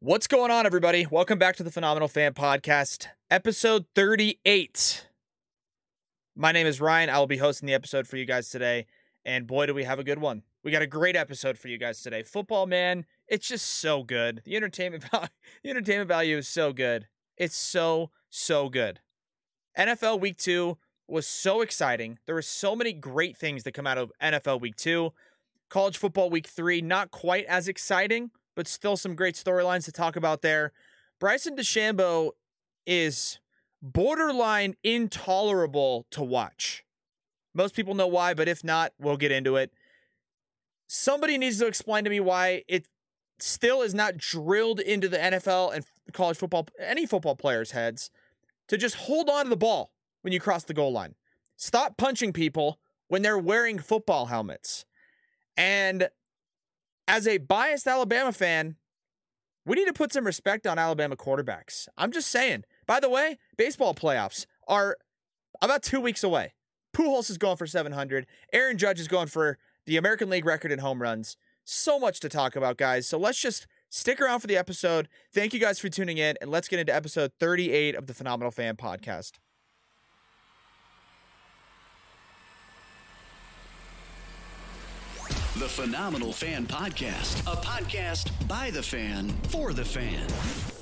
What's going on, everybody? Welcome back to the Phenomenal Fan Podcast, episode 38. My name is Ryan. I will be hosting the episode for you guys today. And boy, do we have a good one. We got a great episode for you guys today. Football, man, it's just so good. The entertainment value, the entertainment value is so good. It's so, so good. NFL Week 2 was so exciting. There were so many great things that come out of NFL Week 2. College Football Week 3, not quite as exciting, but still some great storylines to talk about there. Bryson DeChambeau is borderline intolerable to watch. Most people know why, but if not, we'll get into it. Somebody needs to explain to me why it still is not drilled into the NFL and college football, any football players' heads to just hold on to the ball when you cross the goal line. Stop punching people when they're wearing football helmets. And as a biased Alabama fan, we need to put some respect on Alabama quarterbacks. I'm just saying. By the way, baseball playoffs are about two weeks away. Pujols is going for 700. Aaron Judge is going for the American League record in home runs. So much to talk about, guys. So let's just stick around for the episode. Thank you guys for tuning in, and let's get into episode 38 of the Phenomenal Fan Podcast. The Phenomenal Fan Podcast, a podcast by the fan for the fan.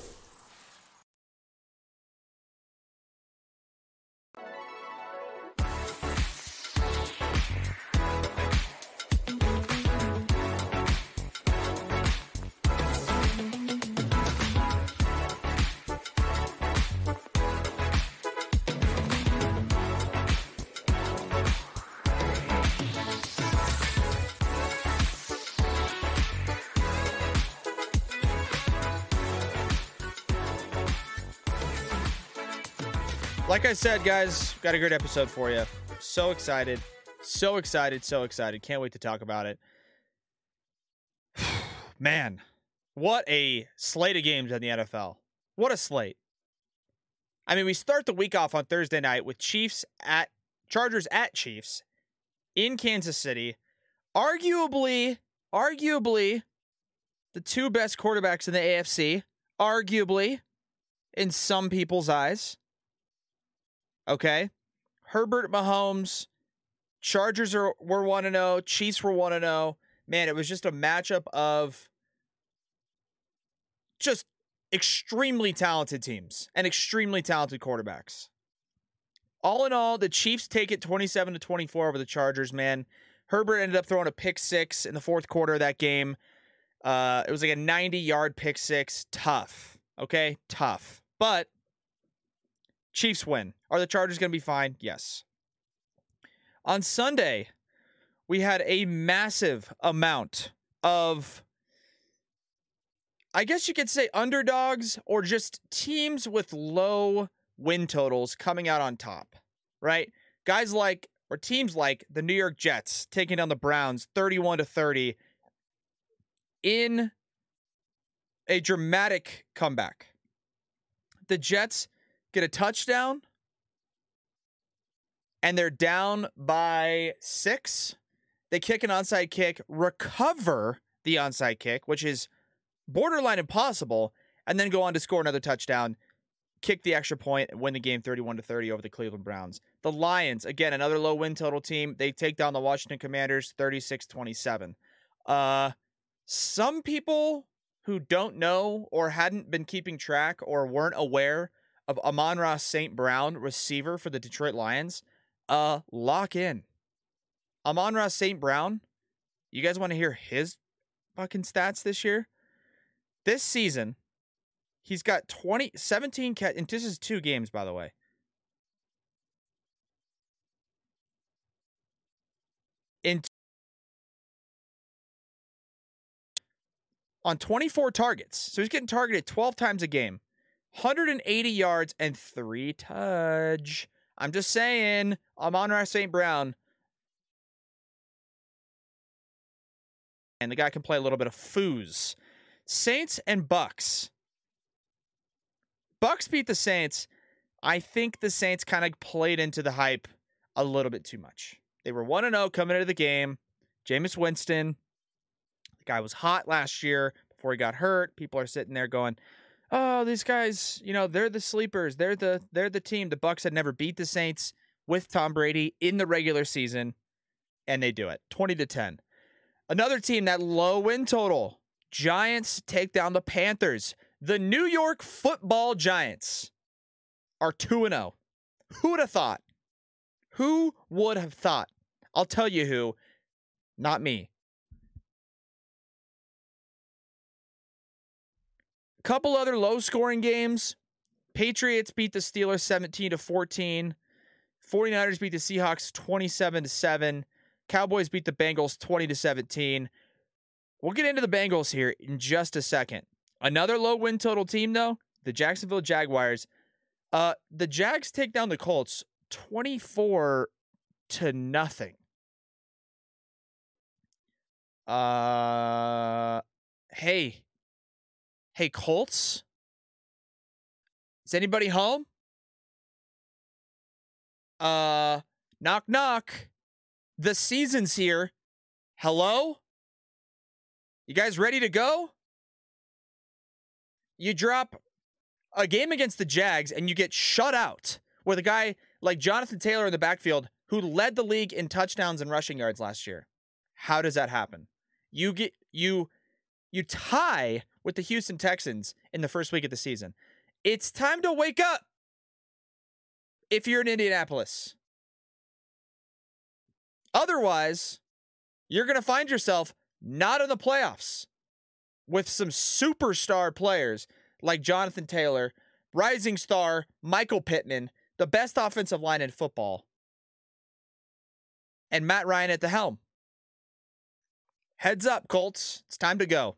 Like I said, guys, got a great episode for you. So excited. So excited. So excited. Can't wait to talk about it. Man, what a slate of games in the NFL. What a slate. I mean, we start the week off on Thursday night with Chiefs at Chargers at Chiefs in Kansas City. Arguably, arguably the two best quarterbacks in the AFC, arguably in some people's eyes. Okay. Herbert Mahomes, Chargers are were 1 0, Chiefs were 1 0. Man, it was just a matchup of just extremely talented teams and extremely talented quarterbacks. All in all, the Chiefs take it 27 to 24 over the Chargers, man. Herbert ended up throwing a pick six in the fourth quarter of that game. Uh, it was like a 90 yard pick six. Tough. Okay. Tough. But Chiefs win. Are the Chargers going to be fine? Yes. On Sunday, we had a massive amount of, I guess you could say, underdogs or just teams with low win totals coming out on top, right? Guys like, or teams like the New York Jets taking down the Browns 31 to 30 in a dramatic comeback. The Jets get a touchdown and they're down by six. They kick an onside kick, recover the onside kick, which is borderline impossible, and then go on to score another touchdown, kick the extra point, and win the game 31 to 30 over the Cleveland Browns. The Lions, again, another low win total team. They take down the Washington Commanders 36 27. Uh, some people who don't know or hadn't been keeping track or weren't aware of Amon-Ra St. Brown, receiver for the Detroit Lions, uh, lock in. Amon-Ra St. Brown, you guys want to hear his fucking stats this year? This season, he's got 20, 17 catch, and this is two games, by the way. In on 24 targets. So he's getting targeted 12 times a game. 180 yards and three touch. I'm just saying, Amon-Ra St. Brown. And the guy can play a little bit of foos. Saints and Bucks. Bucks beat the Saints. I think the Saints kind of played into the hype a little bit too much. They were 1 0 coming into the game. Jameis Winston, the guy was hot last year before he got hurt. People are sitting there going, "Oh, these guys, you know, they're the sleepers. They're the they're the team. The Bucks had never beat the Saints with Tom Brady in the regular season, and they do it, twenty to ten. Another team that low win total. Giants take down the Panthers. The New York Football Giants are two and oh. zero. Who would have thought? Who would have thought? I'll tell you who. Not me. Couple other low scoring games. Patriots beat the Steelers 17 to 14. 49ers beat the Seahawks 27 to 7. Cowboys beat the Bengals 20 to 17. We'll get into the Bengals here in just a second. Another low win total team though, the Jacksonville Jaguars. Uh the Jags take down the Colts 24 to nothing. Uh hey, Hey, Colts? Is anybody home? Uh, knock, knock. The season's here. Hello? You guys ready to go? You drop a game against the Jags and you get shut out with a guy like Jonathan Taylor in the backfield who led the league in touchdowns and rushing yards last year. How does that happen? You get you you tie with the Houston Texans in the first week of the season. It's time to wake up if you're in Indianapolis. Otherwise, you're going to find yourself not in the playoffs with some superstar players like Jonathan Taylor, rising star Michael Pittman, the best offensive line in football, and Matt Ryan at the helm. Heads up, Colts. It's time to go.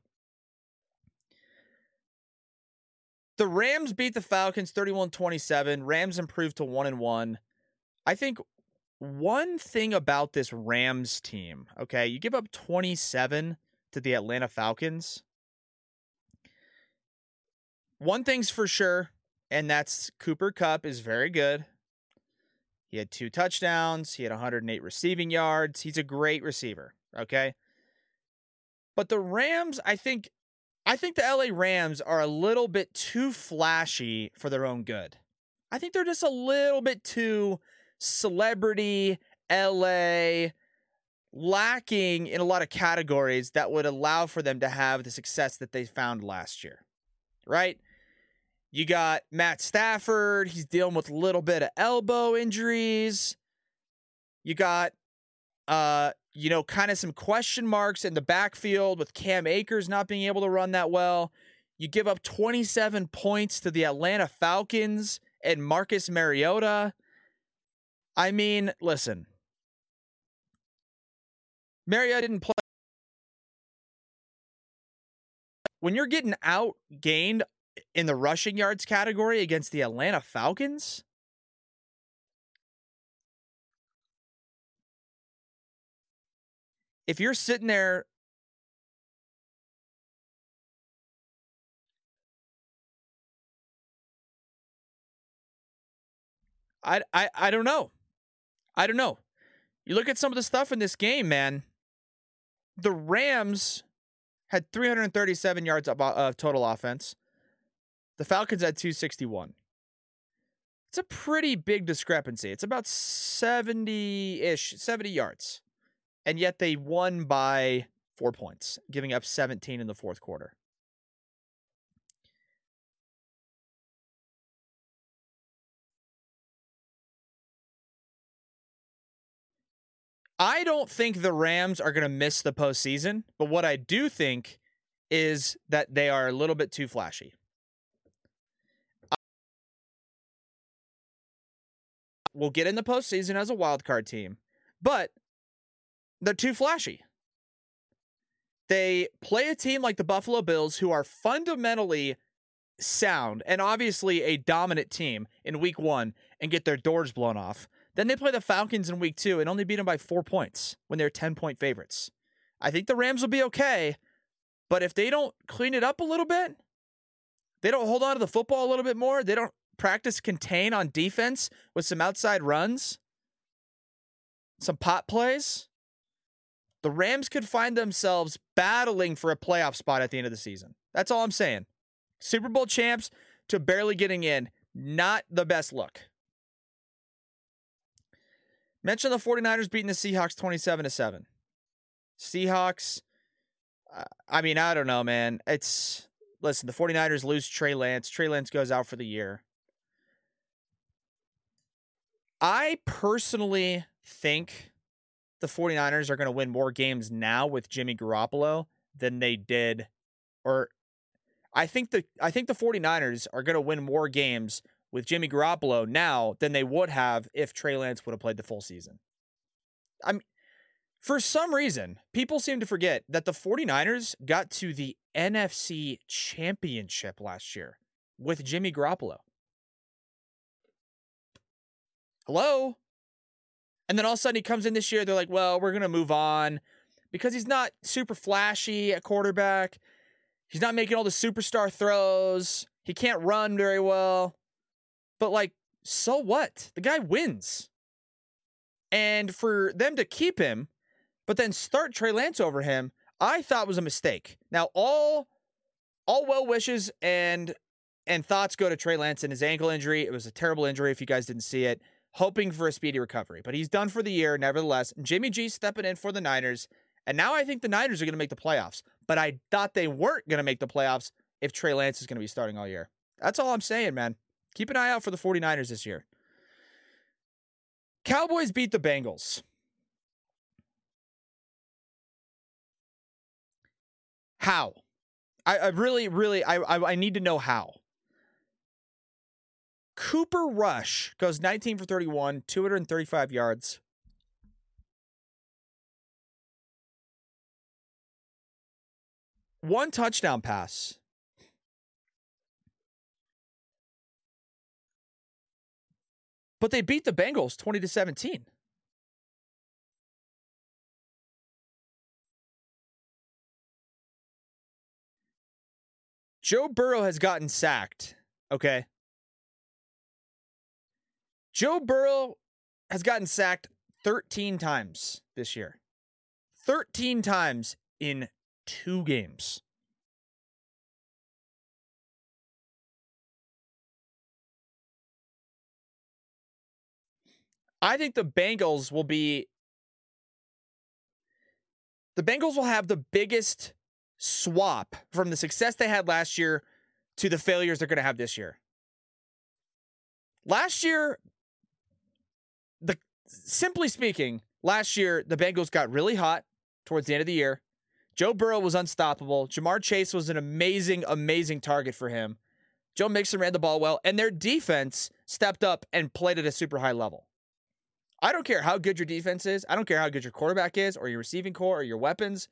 The Rams beat the Falcons 31-27. Rams improved to 1 and 1. I think one thing about this Rams team, okay, you give up 27 to the Atlanta Falcons. One thing's for sure, and that's Cooper Kupp is very good. He had two touchdowns, he had 108 receiving yards. He's a great receiver, okay? But the Rams, I think I think the LA Rams are a little bit too flashy for their own good. I think they're just a little bit too celebrity LA lacking in a lot of categories that would allow for them to have the success that they found last year. Right? You got Matt Stafford, he's dealing with a little bit of elbow injuries. You got uh you know, kind of some question marks in the backfield with Cam Akers not being able to run that well. You give up 27 points to the Atlanta Falcons and Marcus Mariota. I mean, listen. Mariota didn't play. When you're getting outgained in the rushing yards category against the Atlanta Falcons, if you're sitting there I, I I don't know. I don't know. You look at some of the stuff in this game, man. The Rams had 337 yards of, of total offense. The Falcons had 261. It's a pretty big discrepancy. It's about 70 ish, 70 yards and yet they won by four points, giving up 17 in the fourth quarter. I don't think the Rams are going to miss the postseason, but what I do think is that they are a little bit too flashy. We'll get in the postseason as a wild card team, but they're too flashy. They play a team like the Buffalo Bills, who are fundamentally sound and obviously a dominant team in week one, and get their doors blown off. Then they play the Falcons in week two and only beat them by four points when they're 10 point favorites. I think the Rams will be okay, but if they don't clean it up a little bit, they don't hold on to the football a little bit more, they don't practice contain on defense with some outside runs, some pot plays, the Rams could find themselves battling for a playoff spot at the end of the season. That's all I'm saying. Super Bowl champs to barely getting in, not the best look. Mention the 49ers beating the Seahawks 27 to 7. Seahawks I mean, I don't know, man. It's listen, the 49ers lose Trey Lance. Trey Lance goes out for the year. I personally think the 49ers are going to win more games now with Jimmy Garoppolo than they did or I think the I think the 49ers are going to win more games with Jimmy Garoppolo now than they would have if Trey Lance would have played the full season. I'm for some reason, people seem to forget that the 49ers got to the NFC Championship last year with Jimmy Garoppolo. Hello? And then all of a sudden he comes in this year, they're like, well, we're going to move on because he's not super flashy at quarterback. He's not making all the superstar throws. He can't run very well. But, like, so what? The guy wins. And for them to keep him, but then start Trey Lance over him, I thought was a mistake. Now, all all well wishes and and thoughts go to Trey Lance and his ankle injury. It was a terrible injury if you guys didn't see it. Hoping for a speedy recovery, but he's done for the year nevertheless. Jimmy G stepping in for the Niners, and now I think the Niners are going to make the playoffs. But I thought they weren't going to make the playoffs if Trey Lance is going to be starting all year. That's all I'm saying, man. Keep an eye out for the 49ers this year. Cowboys beat the Bengals. How? I, I really, really, I, I, I need to know how. Cooper Rush goes 19 for 31, 235 yards. One touchdown pass. But they beat the Bengals 20 to 17. Joe Burrow has gotten sacked. Okay. Joe Burrow has gotten sacked 13 times this year. 13 times in two games. I think the Bengals will be the Bengals will have the biggest swap from the success they had last year to the failures they're going to have this year. Last year, simply speaking, last year the Bengals got really hot towards the end of the year. Joe Burrow was unstoppable. Ja'Marr Chase was an amazing, amazing target for him. Joe Mixon ran the ball well, and their defense stepped up and played at a super high level. I don't care how good your defense is. I don't care how good your quarterback is, or your receiving corps, or your weapons.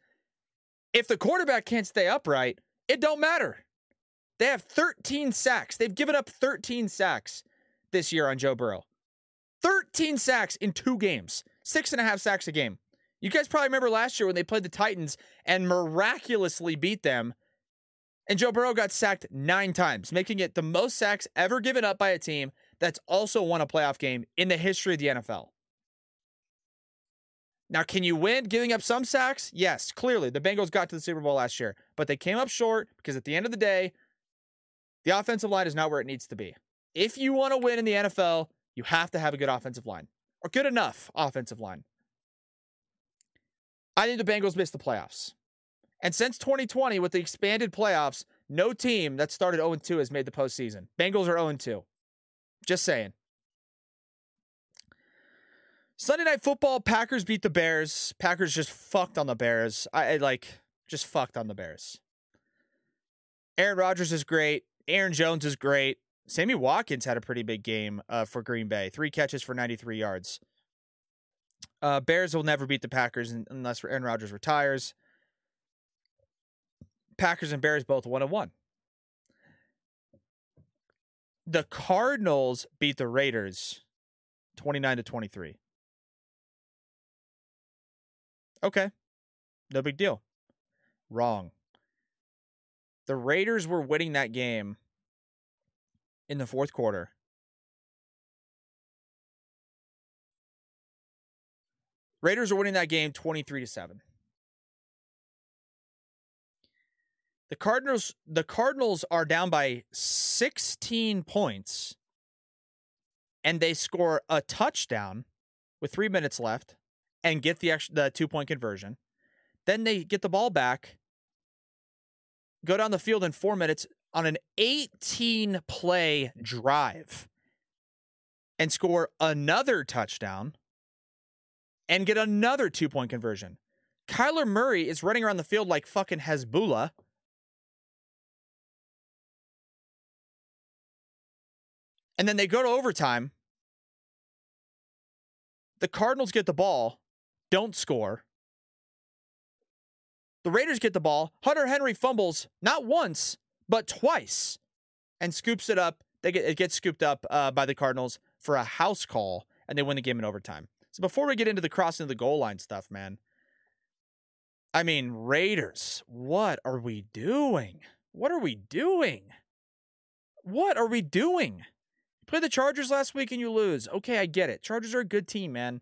If the quarterback can't stay upright, it don't matter. They have 13 sacks. They've given up 13 sacks this year on Joe Burrow. 13 sacks in two games, six and a half sacks a game. You guys probably remember last year when they played the Titans and miraculously beat them. And Joe Burrow got sacked nine times, making it the most sacks ever given up by a team that's also won a playoff game in the history of the NFL. Now, can you win giving up some sacks? Yes, clearly. The Bengals got to the Super Bowl last year, but they came up short because at the end of the day, the offensive line is not where it needs to be. If you want to win in the NFL, you have to have a good offensive line or good enough offensive line. I think the Bengals missed the playoffs. And since 2020, with the expanded playoffs, no team that started 0 2 has made the postseason. Bengals are 0 2. Just saying. Sunday night football, Packers beat the Bears. Packers just fucked on the Bears. I, I like just fucked on the Bears. Aaron Rodgers is great. Aaron Jones is great. Sammy Watkins had a pretty big game uh, for Green Bay. Three catches for 93 yards. Uh, Bears will never beat the Packers unless Aaron Rodgers retires. Packers and Bears both one and one. The Cardinals beat the Raiders 29 to 23. Okay. No big deal. Wrong. The Raiders were winning that game in the fourth quarter. Raiders are winning that game 23 to 7. The Cardinals the Cardinals are down by 16 points and they score a touchdown with 3 minutes left and get the extra, the two-point conversion. Then they get the ball back, go down the field in 4 minutes on an 18 play drive and score another touchdown and get another two-point conversion. Kyler Murray is running around the field like fucking Hezbollah And then they go to overtime. The Cardinals get the ball, don't score. The Raiders get the ball. Hunter Henry fumbles not once, but twice and scoops it up. They get, it gets scooped up uh, by the Cardinals for a house call, and they win the game in overtime. So before we get into the crossing of the goal line stuff, man, I mean, Raiders, what are we doing? What are we doing? What are we doing? Play the Chargers last week and you lose. Okay, I get it. Chargers are a good team, man.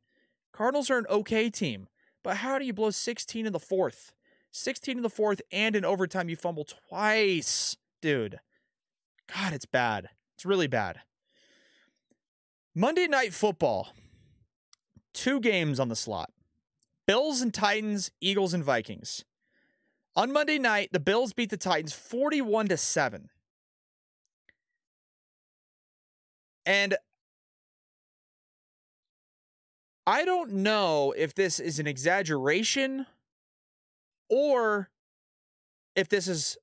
Cardinals are an okay team. But how do you blow 16 in the fourth? 16 in the fourth and in overtime you fumble twice. Dude. God, it's bad. It's really bad. Monday night football. Two games on the slot. Bills and Titans, Eagles and Vikings. On Monday night, the Bills beat the Titans 41 to 7. And I don't know if this is an exaggeration or if this is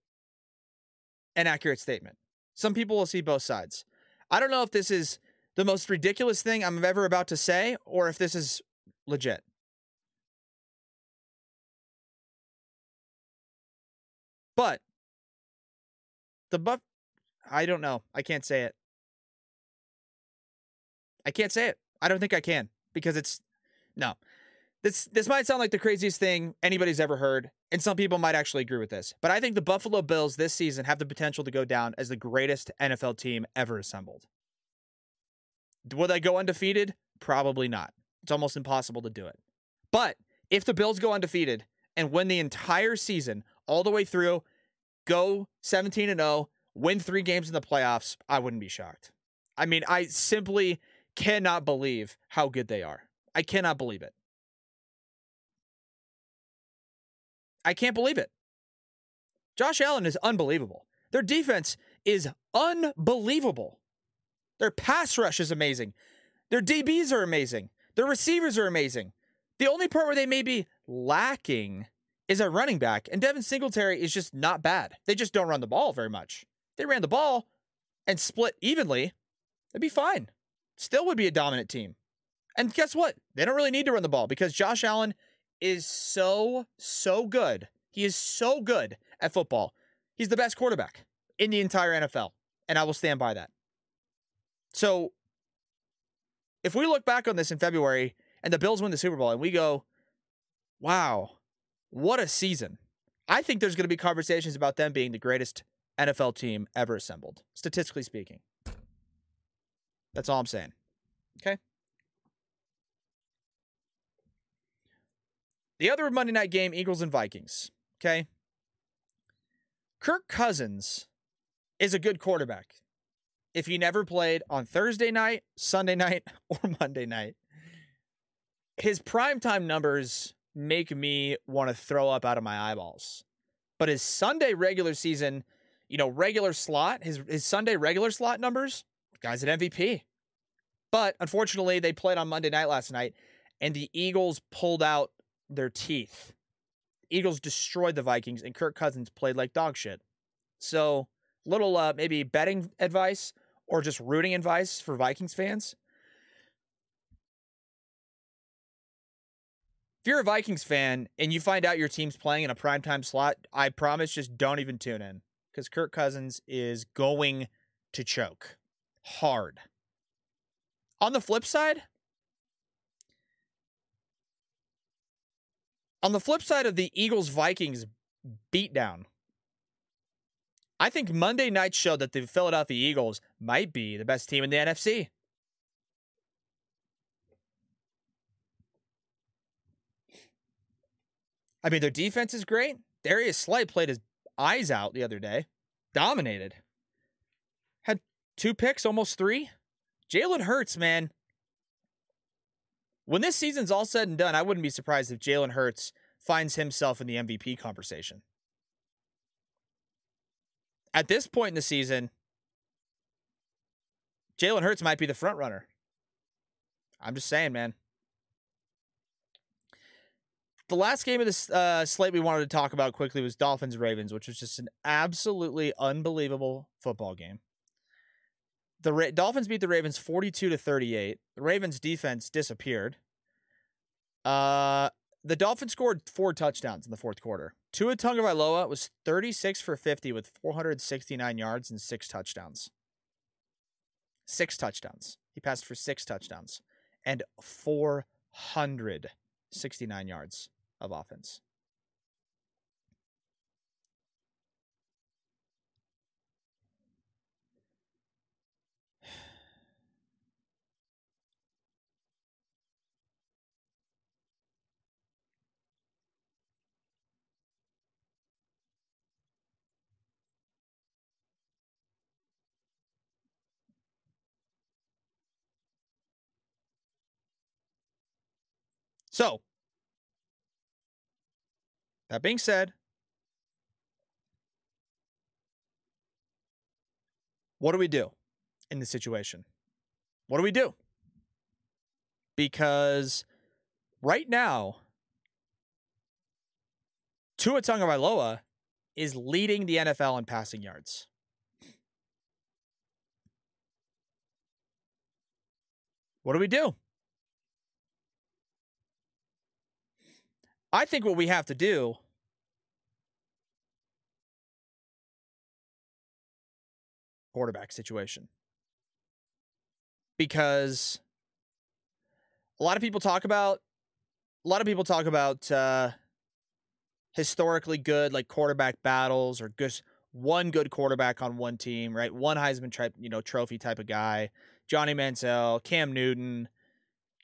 an accurate statement. Some people will see both sides. I don't know if this is the most ridiculous thing I'm ever about to say or if this is legit. But the buff I don't know. I can't say it. I can't say it. I don't think I can because it's no. This this might sound like the craziest thing anybody's ever heard, and some people might actually agree with this. But I think the Buffalo Bills this season have the potential to go down as the greatest NFL team ever assembled. Will they go undefeated? Probably not. It's almost impossible to do it. But if the Bills go undefeated and win the entire season all the way through, go 17 and 0, win 3 games in the playoffs, I wouldn't be shocked. I mean, I simply cannot believe how good they are. I cannot believe it. I can't believe it. Josh Allen is unbelievable. Their defense is unbelievable. Their pass rush is amazing. Their DBs are amazing. Their receivers are amazing. The only part where they may be lacking is a running back, and Devin Singletary is just not bad. They just don't run the ball very much. They ran the ball and split evenly, it'd be fine still would be a dominant team. And guess what? They don't really need to run the ball because Josh Allen is so, so good. He is so good at football. He's the best quarterback in the entire NFL. And I will stand by that. So if we look back on this in February and the Bills win the Super Bowl and we go, wow, what a season. I think there's going to be conversations about them being the greatest NFL team ever assembled, statistically speaking. That's all I'm saying. Okay. The other Monday night game, Eagles and Vikings. Okay. Kirk Cousins is a good quarterback. If he never played on Thursday night, Sunday night, or Monday night, his primetime numbers make me want to throw up out of my eyeballs. But his Sunday regular season, you know, regular slot, his his Sunday regular slot numbers, guy's an MVP. But unfortunately, they played on Monday night last night, and the Eagles pulled out their teeth. Eagles destroyed the Vikings, and Kirk Cousins played like dog shit. So, little uh, maybe betting advice or just rooting advice for Vikings fans. If you're a Vikings fan and you find out your team's playing in a primetime slot, I promise just don't even tune in because Kirk Cousins is going to choke hard. On the flip side, on the flip side of the Eagles Vikings beatdown, I think Monday night showed that the Philadelphia Eagles might be the best team in the NFC. I mean, their defense is great. Darius Slay played his eyes out the other day. Dominated. Had two picks, almost three. Jalen Hurts, man. When this season's all said and done, I wouldn't be surprised if Jalen Hurts finds himself in the MVP conversation. At this point in the season, Jalen Hurts might be the front runner. I'm just saying, man. The last game of this uh, slate we wanted to talk about quickly was Dolphins Ravens, which was just an absolutely unbelievable football game. The Ra- Dolphins beat the Ravens 42 to 38. The Ravens defense disappeared. Uh, the Dolphins scored four touchdowns in the fourth quarter. Tua Tagovailoa was 36 for 50 with 469 yards and six touchdowns. Six touchdowns. He passed for six touchdowns and 469 yards of offense. So, that being said, what do we do in this situation? What do we do? Because right now, Tua Tagovailoa is leading the NFL in passing yards. What do we do? I think what we have to do quarterback situation. Because a lot of people talk about a lot of people talk about uh historically good like quarterback battles or just one good quarterback on one team, right? One Heisman type, you know, trophy type of guy. Johnny Manziel, Cam Newton,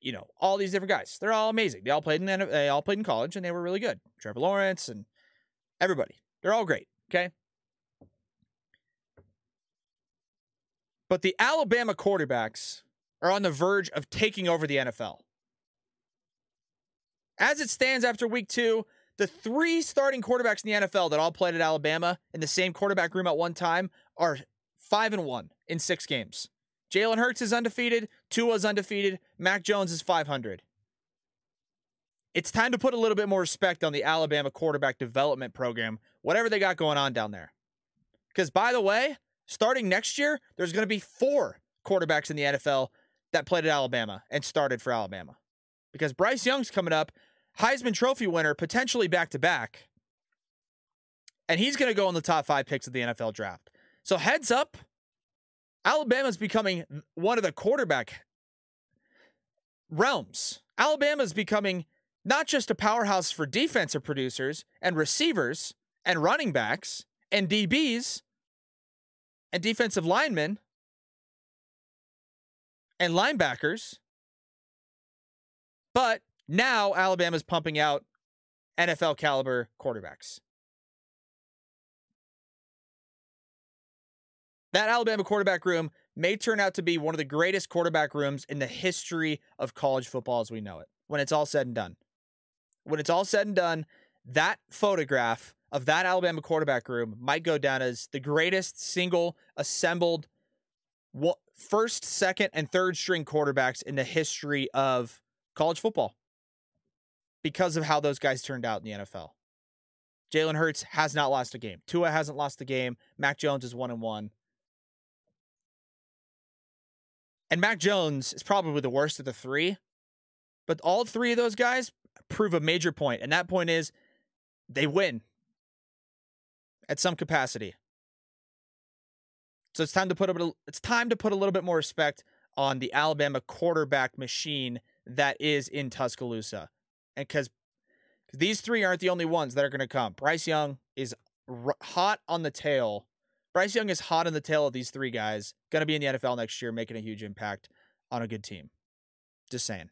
you know, all these different guys. They're all amazing. They all played in the, they all played in college and they were really good. Trevor Lawrence and everybody. They're all great. Okay. But the Alabama quarterbacks are on the verge of taking over the NFL. As it stands after week two, the three starting quarterbacks in the NFL that all played at Alabama in the same quarterback room at one time are five and one in six games. Jalen Hurts is undefeated. Tua's undefeated. Mac Jones is 500. It's time to put a little bit more respect on the Alabama quarterback development program, whatever they got going on down there. Because, by the way, starting next year, there's going to be four quarterbacks in the NFL that played at Alabama and started for Alabama. Because Bryce Young's coming up, Heisman Trophy winner, potentially back to back. And he's going to go in the top five picks of the NFL draft. So, heads up Alabama's becoming one of the quarterback realms. Alabama's becoming not just a powerhouse for defensive producers and receivers and running backs and DBs and defensive linemen and linebackers, but now Alabama's pumping out NFL caliber quarterbacks. That Alabama quarterback room may turn out to be one of the greatest quarterback rooms in the history of college football as we know it when it's all said and done. When it's all said and done, that photograph of that Alabama quarterback room might go down as the greatest single assembled first, second, and third string quarterbacks in the history of college football because of how those guys turned out in the NFL. Jalen Hurts has not lost a game. Tua hasn't lost a game. Mac Jones is one and one. And Mac Jones is probably the worst of the three. But all three of those guys prove a major point, and that point is they win at some capacity. So it's time to put a it's time to put a little bit more respect on the Alabama quarterback machine that is in Tuscaloosa. And cuz these three aren't the only ones that are going to come. Bryce Young is r- hot on the tail Bryce Young is hot in the tail of these three guys. Going to be in the NFL next year, making a huge impact on a good team. Just saying.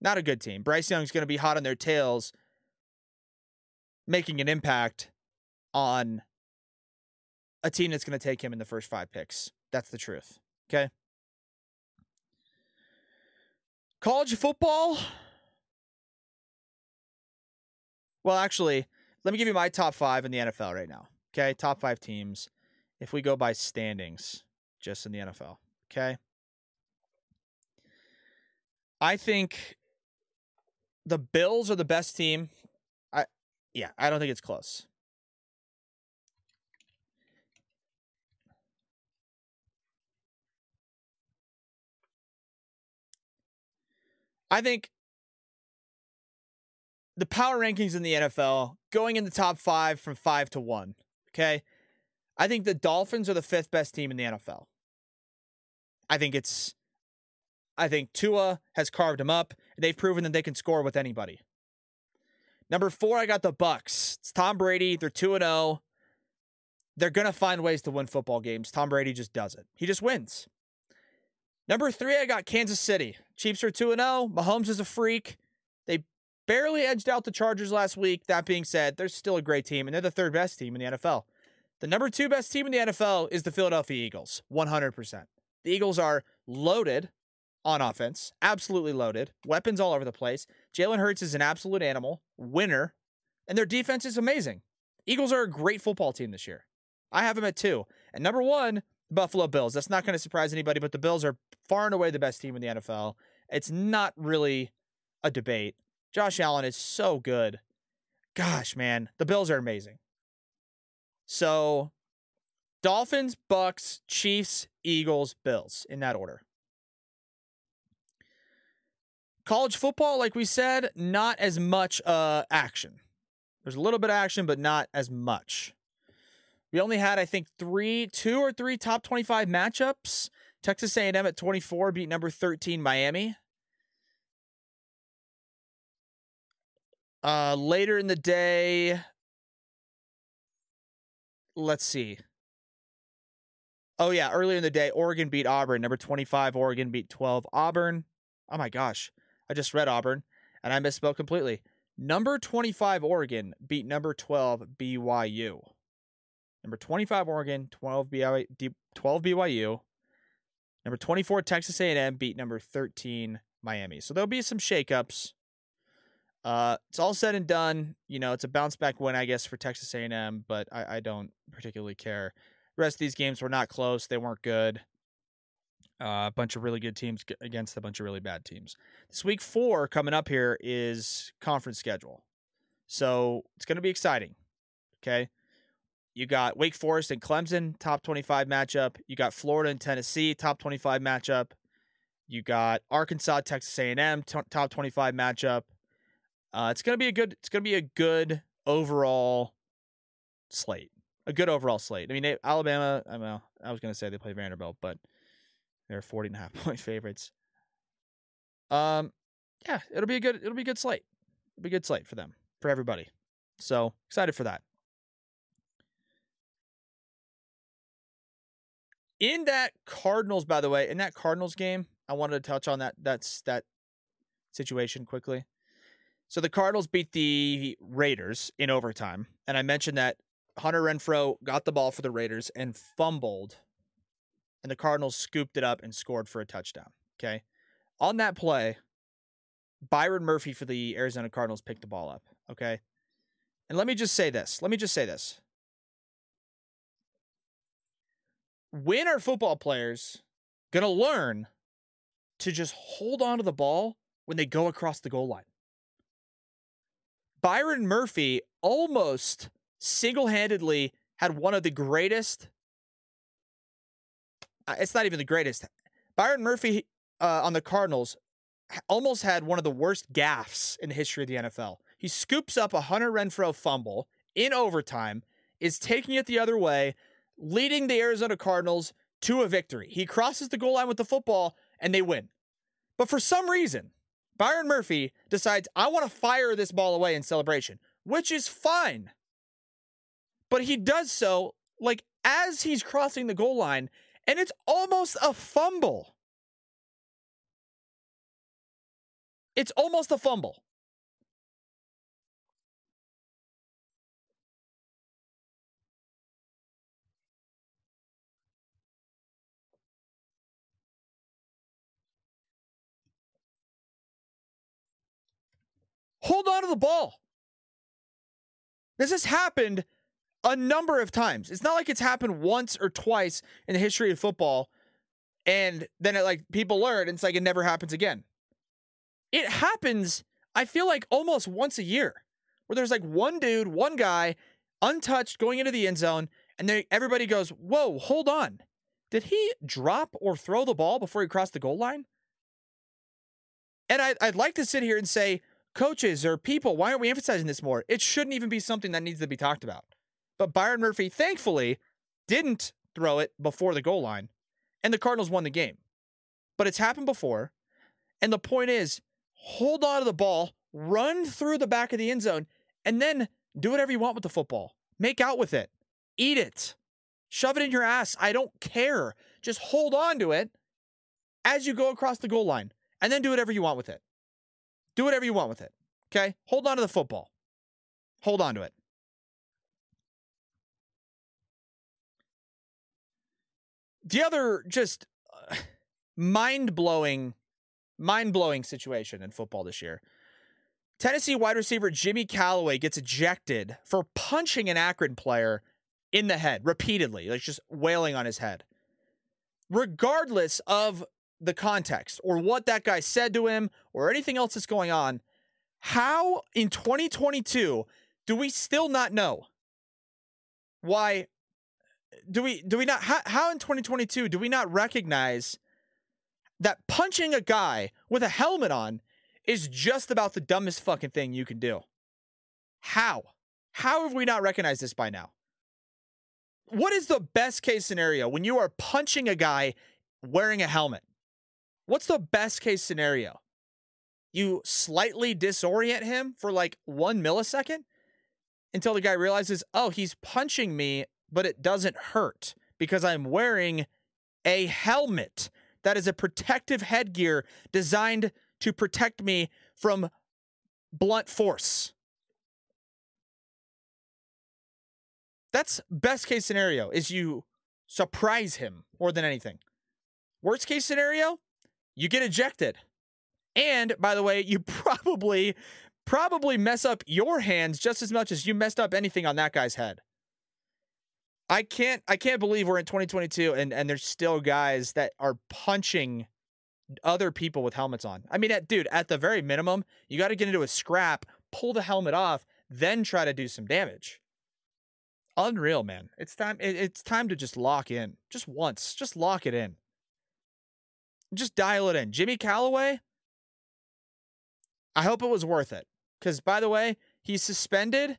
Not a good team. Bryce Young's going to be hot on their tails, making an impact on a team that's going to take him in the first five picks. That's the truth. Okay. College football. Well, actually, let me give you my top five in the NFL right now. Okay. Top five teams. If we go by standings, just in the NFL. Okay. I think the Bills are the best team. I yeah, I don't think it's close. I think the power rankings in the NFL going in the top five from five to one. Okay. I think the Dolphins are the fifth best team in the NFL. I think it's, I think Tua has carved them up. They've proven that they can score with anybody. Number four, I got the Bucks. It's Tom Brady. They're 2 and 0. They're going to find ways to win football games. Tom Brady just does it. He just wins. Number three, I got Kansas City. Chiefs are 2 and 0. Mahomes is a freak. Barely edged out the Chargers last week. That being said, they're still a great team, and they're the third best team in the NFL. The number two best team in the NFL is the Philadelphia Eagles, 100%. The Eagles are loaded on offense, absolutely loaded, weapons all over the place. Jalen Hurts is an absolute animal, winner, and their defense is amazing. Eagles are a great football team this year. I have them at two. And number one, the Buffalo Bills. That's not going to surprise anybody, but the Bills are far and away the best team in the NFL. It's not really a debate. Josh Allen is so good. Gosh, man, the Bills are amazing. So, Dolphins, Bucks, Chiefs, Eagles, Bills in that order. College football, like we said, not as much uh, action. There's a little bit of action, but not as much. We only had, I think, three, two or three top 25 matchups. Texas A&M at 24 beat number 13 Miami. Uh, later in the day, let's see. Oh yeah, earlier in the day, Oregon beat Auburn. Number 25, Oregon beat 12 Auburn. Oh my gosh, I just read Auburn and I misspelled completely. Number 25 Oregon beat number 12 BYU. Number 25 Oregon, 12 BYU, 12 BYU. Number 24 Texas A&M beat number 13 Miami. So there'll be some shakeups. Uh, it's all said and done. You know, it's a bounce back win, I guess, for Texas A&M, but I, I don't particularly care. The rest of these games were not close. They weren't good. Uh, a bunch of really good teams against a bunch of really bad teams. This week four coming up here is conference schedule. So it's going to be exciting. Okay. You got Wake Forest and Clemson, top 25 matchup. You got Florida and Tennessee, top 25 matchup. You got Arkansas, Texas A&M, t- top 25 matchup. Uh, it's gonna be a good. It's gonna be a good overall slate. A good overall slate. I mean, Alabama. I mean, I was gonna say they play Vanderbilt, but they're 40 and a half point favorites. Um, yeah, it'll be a good. It'll be a good slate. It'll be a good slate for them, for everybody. So excited for that. In that Cardinals, by the way, in that Cardinals game, I wanted to touch on that. That's that situation quickly. So the Cardinals beat the Raiders in overtime. And I mentioned that Hunter Renfrow got the ball for the Raiders and fumbled. And the Cardinals scooped it up and scored for a touchdown. Okay. On that play, Byron Murphy for the Arizona Cardinals picked the ball up. Okay. And let me just say this. Let me just say this. When are football players going to learn to just hold on to the ball when they go across the goal line? Byron Murphy almost single handedly had one of the greatest. It's not even the greatest. Byron Murphy uh, on the Cardinals almost had one of the worst gaffes in the history of the NFL. He scoops up a Hunter Renfrow fumble in overtime, is taking it the other way, leading the Arizona Cardinals to a victory. He crosses the goal line with the football and they win. But for some reason, Byron Murphy decides, I want to fire this ball away in celebration, which is fine. But he does so like as he's crossing the goal line, and it's almost a fumble. It's almost a fumble. Hold on to the ball. This has happened a number of times. It's not like it's happened once or twice in the history of football and then it like people learn and it's like it never happens again. It happens, I feel like almost once a year where there's like one dude, one guy untouched going into the end zone and then everybody goes, "Whoa, hold on. Did he drop or throw the ball before he crossed the goal line?" And I, I'd like to sit here and say, coaches or people, why aren't we emphasizing this more? It shouldn't even be something that needs to be talked about. But Byron Murphy, thankfully, didn't throw it before the goal line, and the Cardinals won the game. But it's happened before. And the point is, hold on to the ball, run through the back of the end zone, and then do whatever you want with the football. Make out with it, eat it, shove it in your ass. I don't care. Just hold on to it as you go across the goal line, and then do whatever you want with it. Do whatever you want with it. Okay? Hold on to the football. Hold on to it. The other just uh, mind-blowing mind-blowing situation in football this year. Tennessee wide receiver Jimmy Calloway gets ejected for punching an Akron player in the head repeatedly, like just wailing on his head. Regardless of the context or what that guy said to him or anything else that's going on, how in 2022 do we still not know why do we do we not how, how in 2022 do we not recognize that punching a guy with a helmet on is just about the dumbest fucking thing you can do? How? How have we not recognized this by now? What is the best case scenario when you are punching a guy wearing a helmet? What's the best case scenario? You slightly disorient him for like one millisecond until the guy realizes, oh, he's punching me, but it doesn't hurt because I'm wearing a helmet that is a protective headgear designed to protect me from blunt force. That's best case scenario is you surprise him more than anything. Worst case scenario, you get ejected. And by the way, you probably probably mess up your hands just as much as you messed up anything on that guy's head. I can't I can't believe we're in 2022 and and there's still guys that are punching other people with helmets on. I mean, at, dude, at the very minimum, you got to get into a scrap, pull the helmet off, then try to do some damage. Unreal, man. It's time it, it's time to just lock in. Just once. Just lock it in. Just dial it in. Jimmy Calloway, I hope it was worth it. Because, by the way, he's suspended,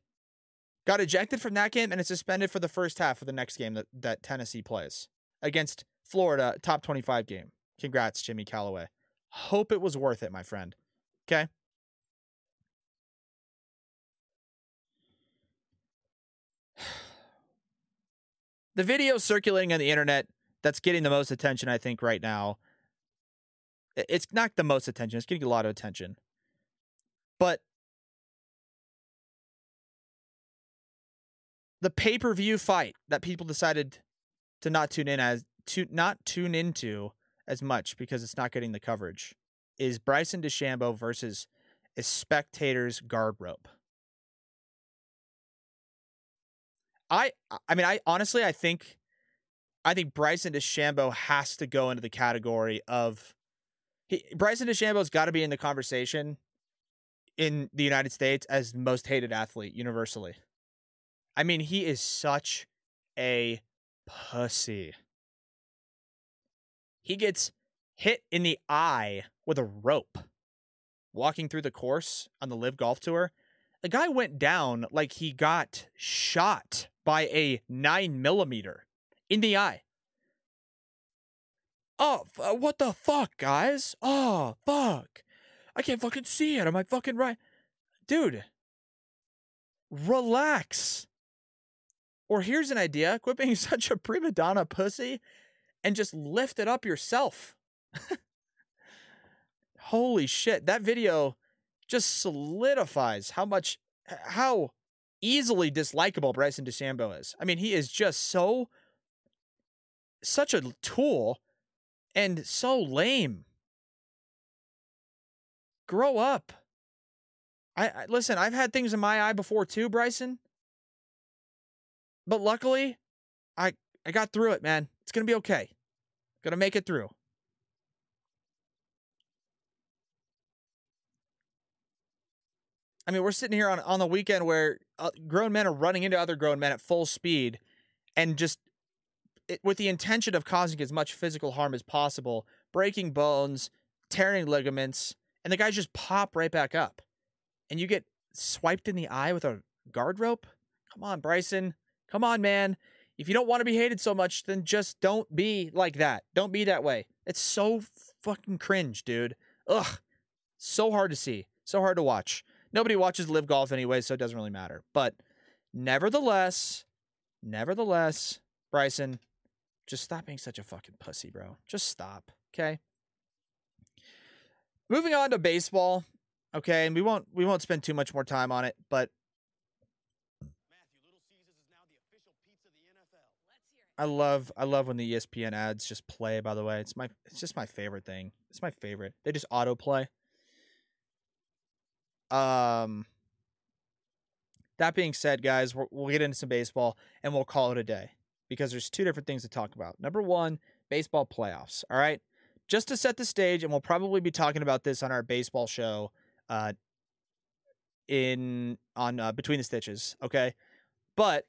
got ejected from that game, and is suspended for the first half of the next game that, that Tennessee plays against Florida, top 25 game. Congrats, Jimmy Calloway. Hope it was worth it, my friend. Okay? The video circulating on the internet that's getting the most attention, I think, right now it's not the most attention. It's getting a lot of attention. But the pay-per-view fight that people decided to not tune in as to not tune into as much because it's not getting the coverage is Bryson DeChambeau versus a spectator's guard rope. I I mean I honestly I think I think Bryson DeChambeau has to go into the category of he, Bryson DeChambeau's got to be in the conversation in the United States as most hated athlete universally. I mean, he is such a pussy. He gets hit in the eye with a rope walking through the course on the LIV Golf Tour. The guy went down like he got shot by a nine millimeter in the eye. Oh, uh, what the fuck, guys? Oh, fuck. I can't fucking see it. Am I fucking right? Dude, relax. Or here's an idea quit being such a prima donna pussy and just lift it up yourself. Holy shit. That video just solidifies how much, how easily dislikable Bryson DeChambeau is. I mean, he is just so, such a tool and so lame. Grow up. I, I listen, I've had things in my eye before too, Bryson. But luckily, I I got through it, man. It's going to be okay. Going to make it through. I mean, we're sitting here on on the weekend where uh, grown men are running into other grown men at full speed and just it, with the intention of causing as much physical harm as possible, breaking bones, tearing ligaments, and the guys just pop right back up. And you get swiped in the eye with a guard rope? Come on, Bryson. Come on, man. If you don't want to be hated so much, then just don't be like that. Don't be that way. It's so fucking cringe, dude. Ugh. So hard to see. So hard to watch. Nobody watches live golf anyway, so it doesn't really matter. But nevertheless, nevertheless, Bryson, just stop being such a fucking pussy, bro. Just stop. Okay. Moving on to baseball. Okay, and we won't we won't spend too much more time on it, but I love I love when the ESPN ads just play. By the way, it's my it's just my favorite thing. It's my favorite. They just autoplay. Um. That being said, guys, we will get into some baseball and we'll call it a day because there's two different things to talk about. Number one, baseball playoffs. All right, just to set the stage, and we'll probably be talking about this on our baseball show, uh, in on uh, between the stitches. Okay, but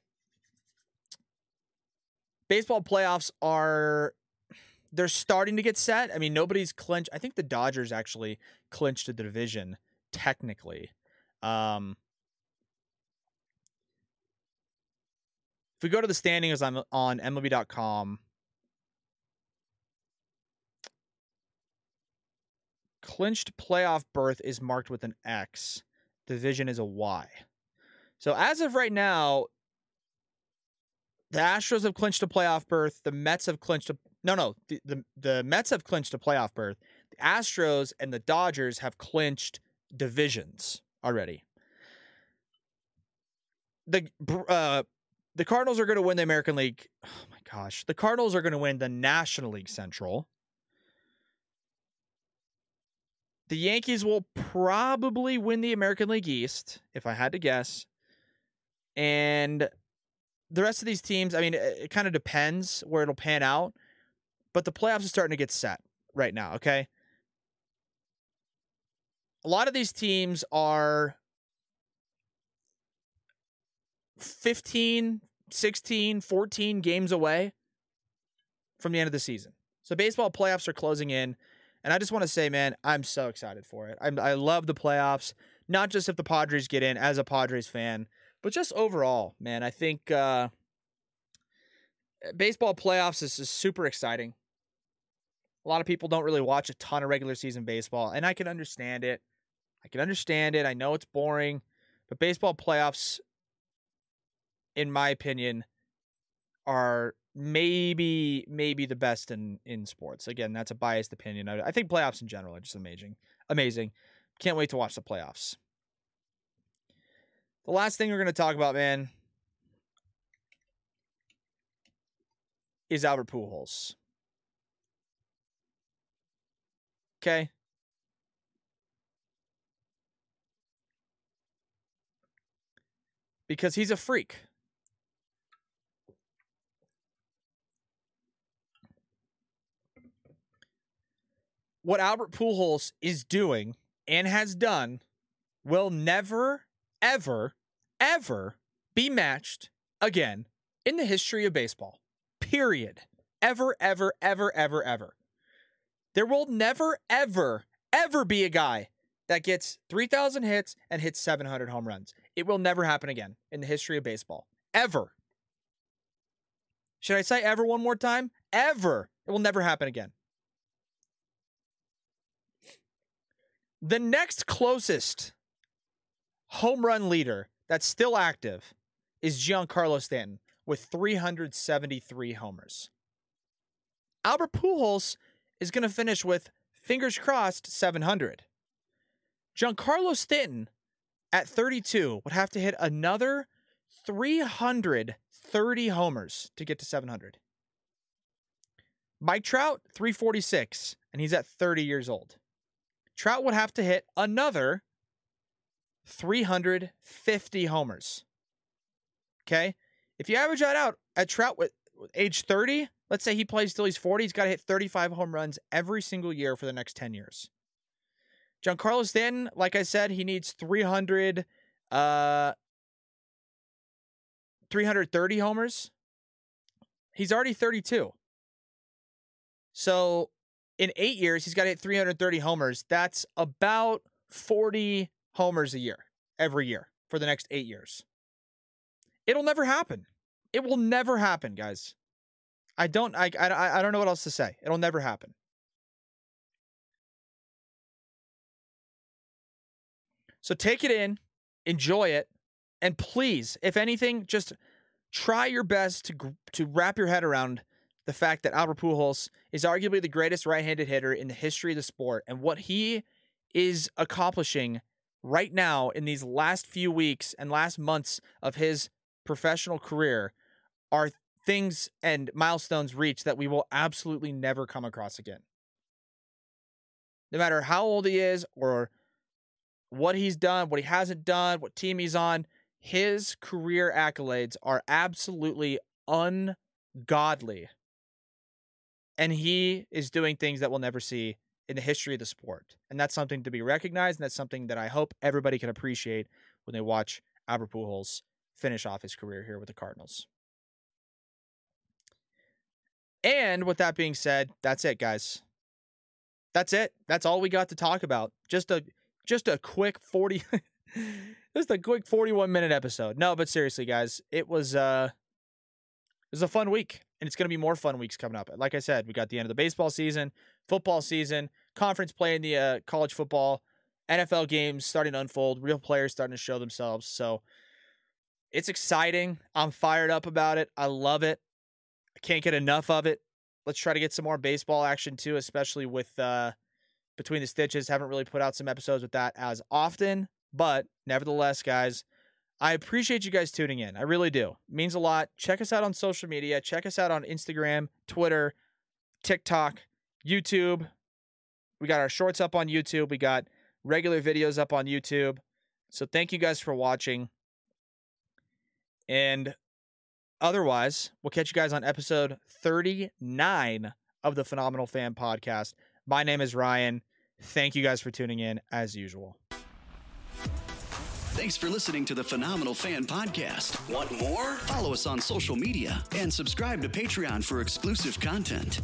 baseball playoffs are they're starting to get set. I mean, nobody's clinched. I think the Dodgers actually clinched the division technically. Um, if we go to the standings I'm on MLB.com, clinched playoff berth is marked with an X. Division is a Y. So as of right now, the Astros have clinched a playoff berth. The Mets have clinched a no, no. The, the the Mets have clinched a playoff berth. The Astros and the Dodgers have clinched divisions already. The uh, the Cardinals are going to win the American League. Oh my gosh, the Cardinals are going to win the National League Central. The Yankees will probably win the American League East, if I had to guess. And the rest of these teams, I mean, it, it kind of depends where it'll pan out, but the playoffs are starting to get set right now, okay? A lot of these teams are 15, 16, 14 games away from the end of the season. So baseball playoffs are closing in. And I just want to say, man, I'm so excited for it. I'm, I love the playoffs, not just if the Padres get in as a Padres fan, but just overall, man, I think uh, baseball playoffs is, is super exciting. A lot of people don't really watch a ton of regular season baseball, and I can understand it. I can understand it. I know it's boring, but baseball playoffs, in my opinion, are maybe maybe the best in in sports. Again, that's a biased opinion. I, I think playoffs in general are just amazing. Amazing. Can't wait to watch the playoffs. The last thing we're going to talk about, man, is Albert Pujols. Okay. Because he's a freak. What Albert Pujols is doing and has done will never, ever ever be matched again in the history of baseball. Period. Ever, ever, ever, ever, ever. There will never, ever, ever be a guy that gets 3,000 hits and hits 700 home runs. It will never happen again in the history of baseball. Ever. Should I say ever one more time? Ever. It will never happen again. The next closest home run leader that's still active is Giancarlo Stanton with 373 homers. Albert Pujols is going to finish with, fingers crossed, 700. Giancarlo Stanton at 32 would have to hit another 330 homers to get to 700. Mike Trout, 346, and he's at 30 years old. Trout would have to hit another 350 homers. Okay? If you average that out at Trout with age 30, let's say he plays till he's 40, he's got to hit 35 home runs every single year for the next 10 years. Giancarlo Stanton, like I said, he needs 300 uh 330 homers. He's already 32. So in 8 years he's got to hit 330 homers. That's about 40 homers a year every year for the next 8 years. It'll never happen. It will never happen, guys. I don't I I, I don't know what else to say. It'll never happen. So take it in, enjoy it, and please, if anything, just try your best to to wrap your head around the fact that Albert Pujols is arguably the greatest right-handed hitter in the history of the sport and what he is accomplishing right now in these last few weeks and last months of his professional career are things and milestones reached that we will absolutely never come across again. No matter how old he is or what he's done, what he hasn't done, what team he's on, his career accolades are absolutely ungodly. And he is doing things that we'll never see in the history of the sport. And that's something to be recognized. And that's something that I hope everybody can appreciate when they watch Albert Pujols finish off his career here with the Cardinals. And with that being said, that's it, guys. That's it. That's all we got to talk about. Just a just a quick 40 just a quick 41 minute episode. No, but seriously, guys, it was uh it was a fun week. And it's gonna be more fun weeks coming up. Like I said, we got the end of the baseball season, football season, conference play in the uh, college football, NFL games starting to unfold, real players starting to show themselves. So it's exciting. I'm fired up about it. I love it. I can't get enough of it. Let's try to get some more baseball action too, especially with uh, between the stitches. Haven't really put out some episodes with that as often, but nevertheless, guys, I appreciate you guys tuning in. I really do. It means a lot. Check us out on social media. Check us out on Instagram, Twitter, TikTok, YouTube. We got our shorts up on YouTube. We got regular videos up on YouTube. So thank you guys for watching. And otherwise, we'll catch you guys on episode 39 of the Phenomenal Fan Podcast. My name is Ryan. Thank you guys for tuning in as usual. Thanks for listening to the Phenomenal Fan Podcast. Want more? Follow us on social media and subscribe to Patreon for exclusive content.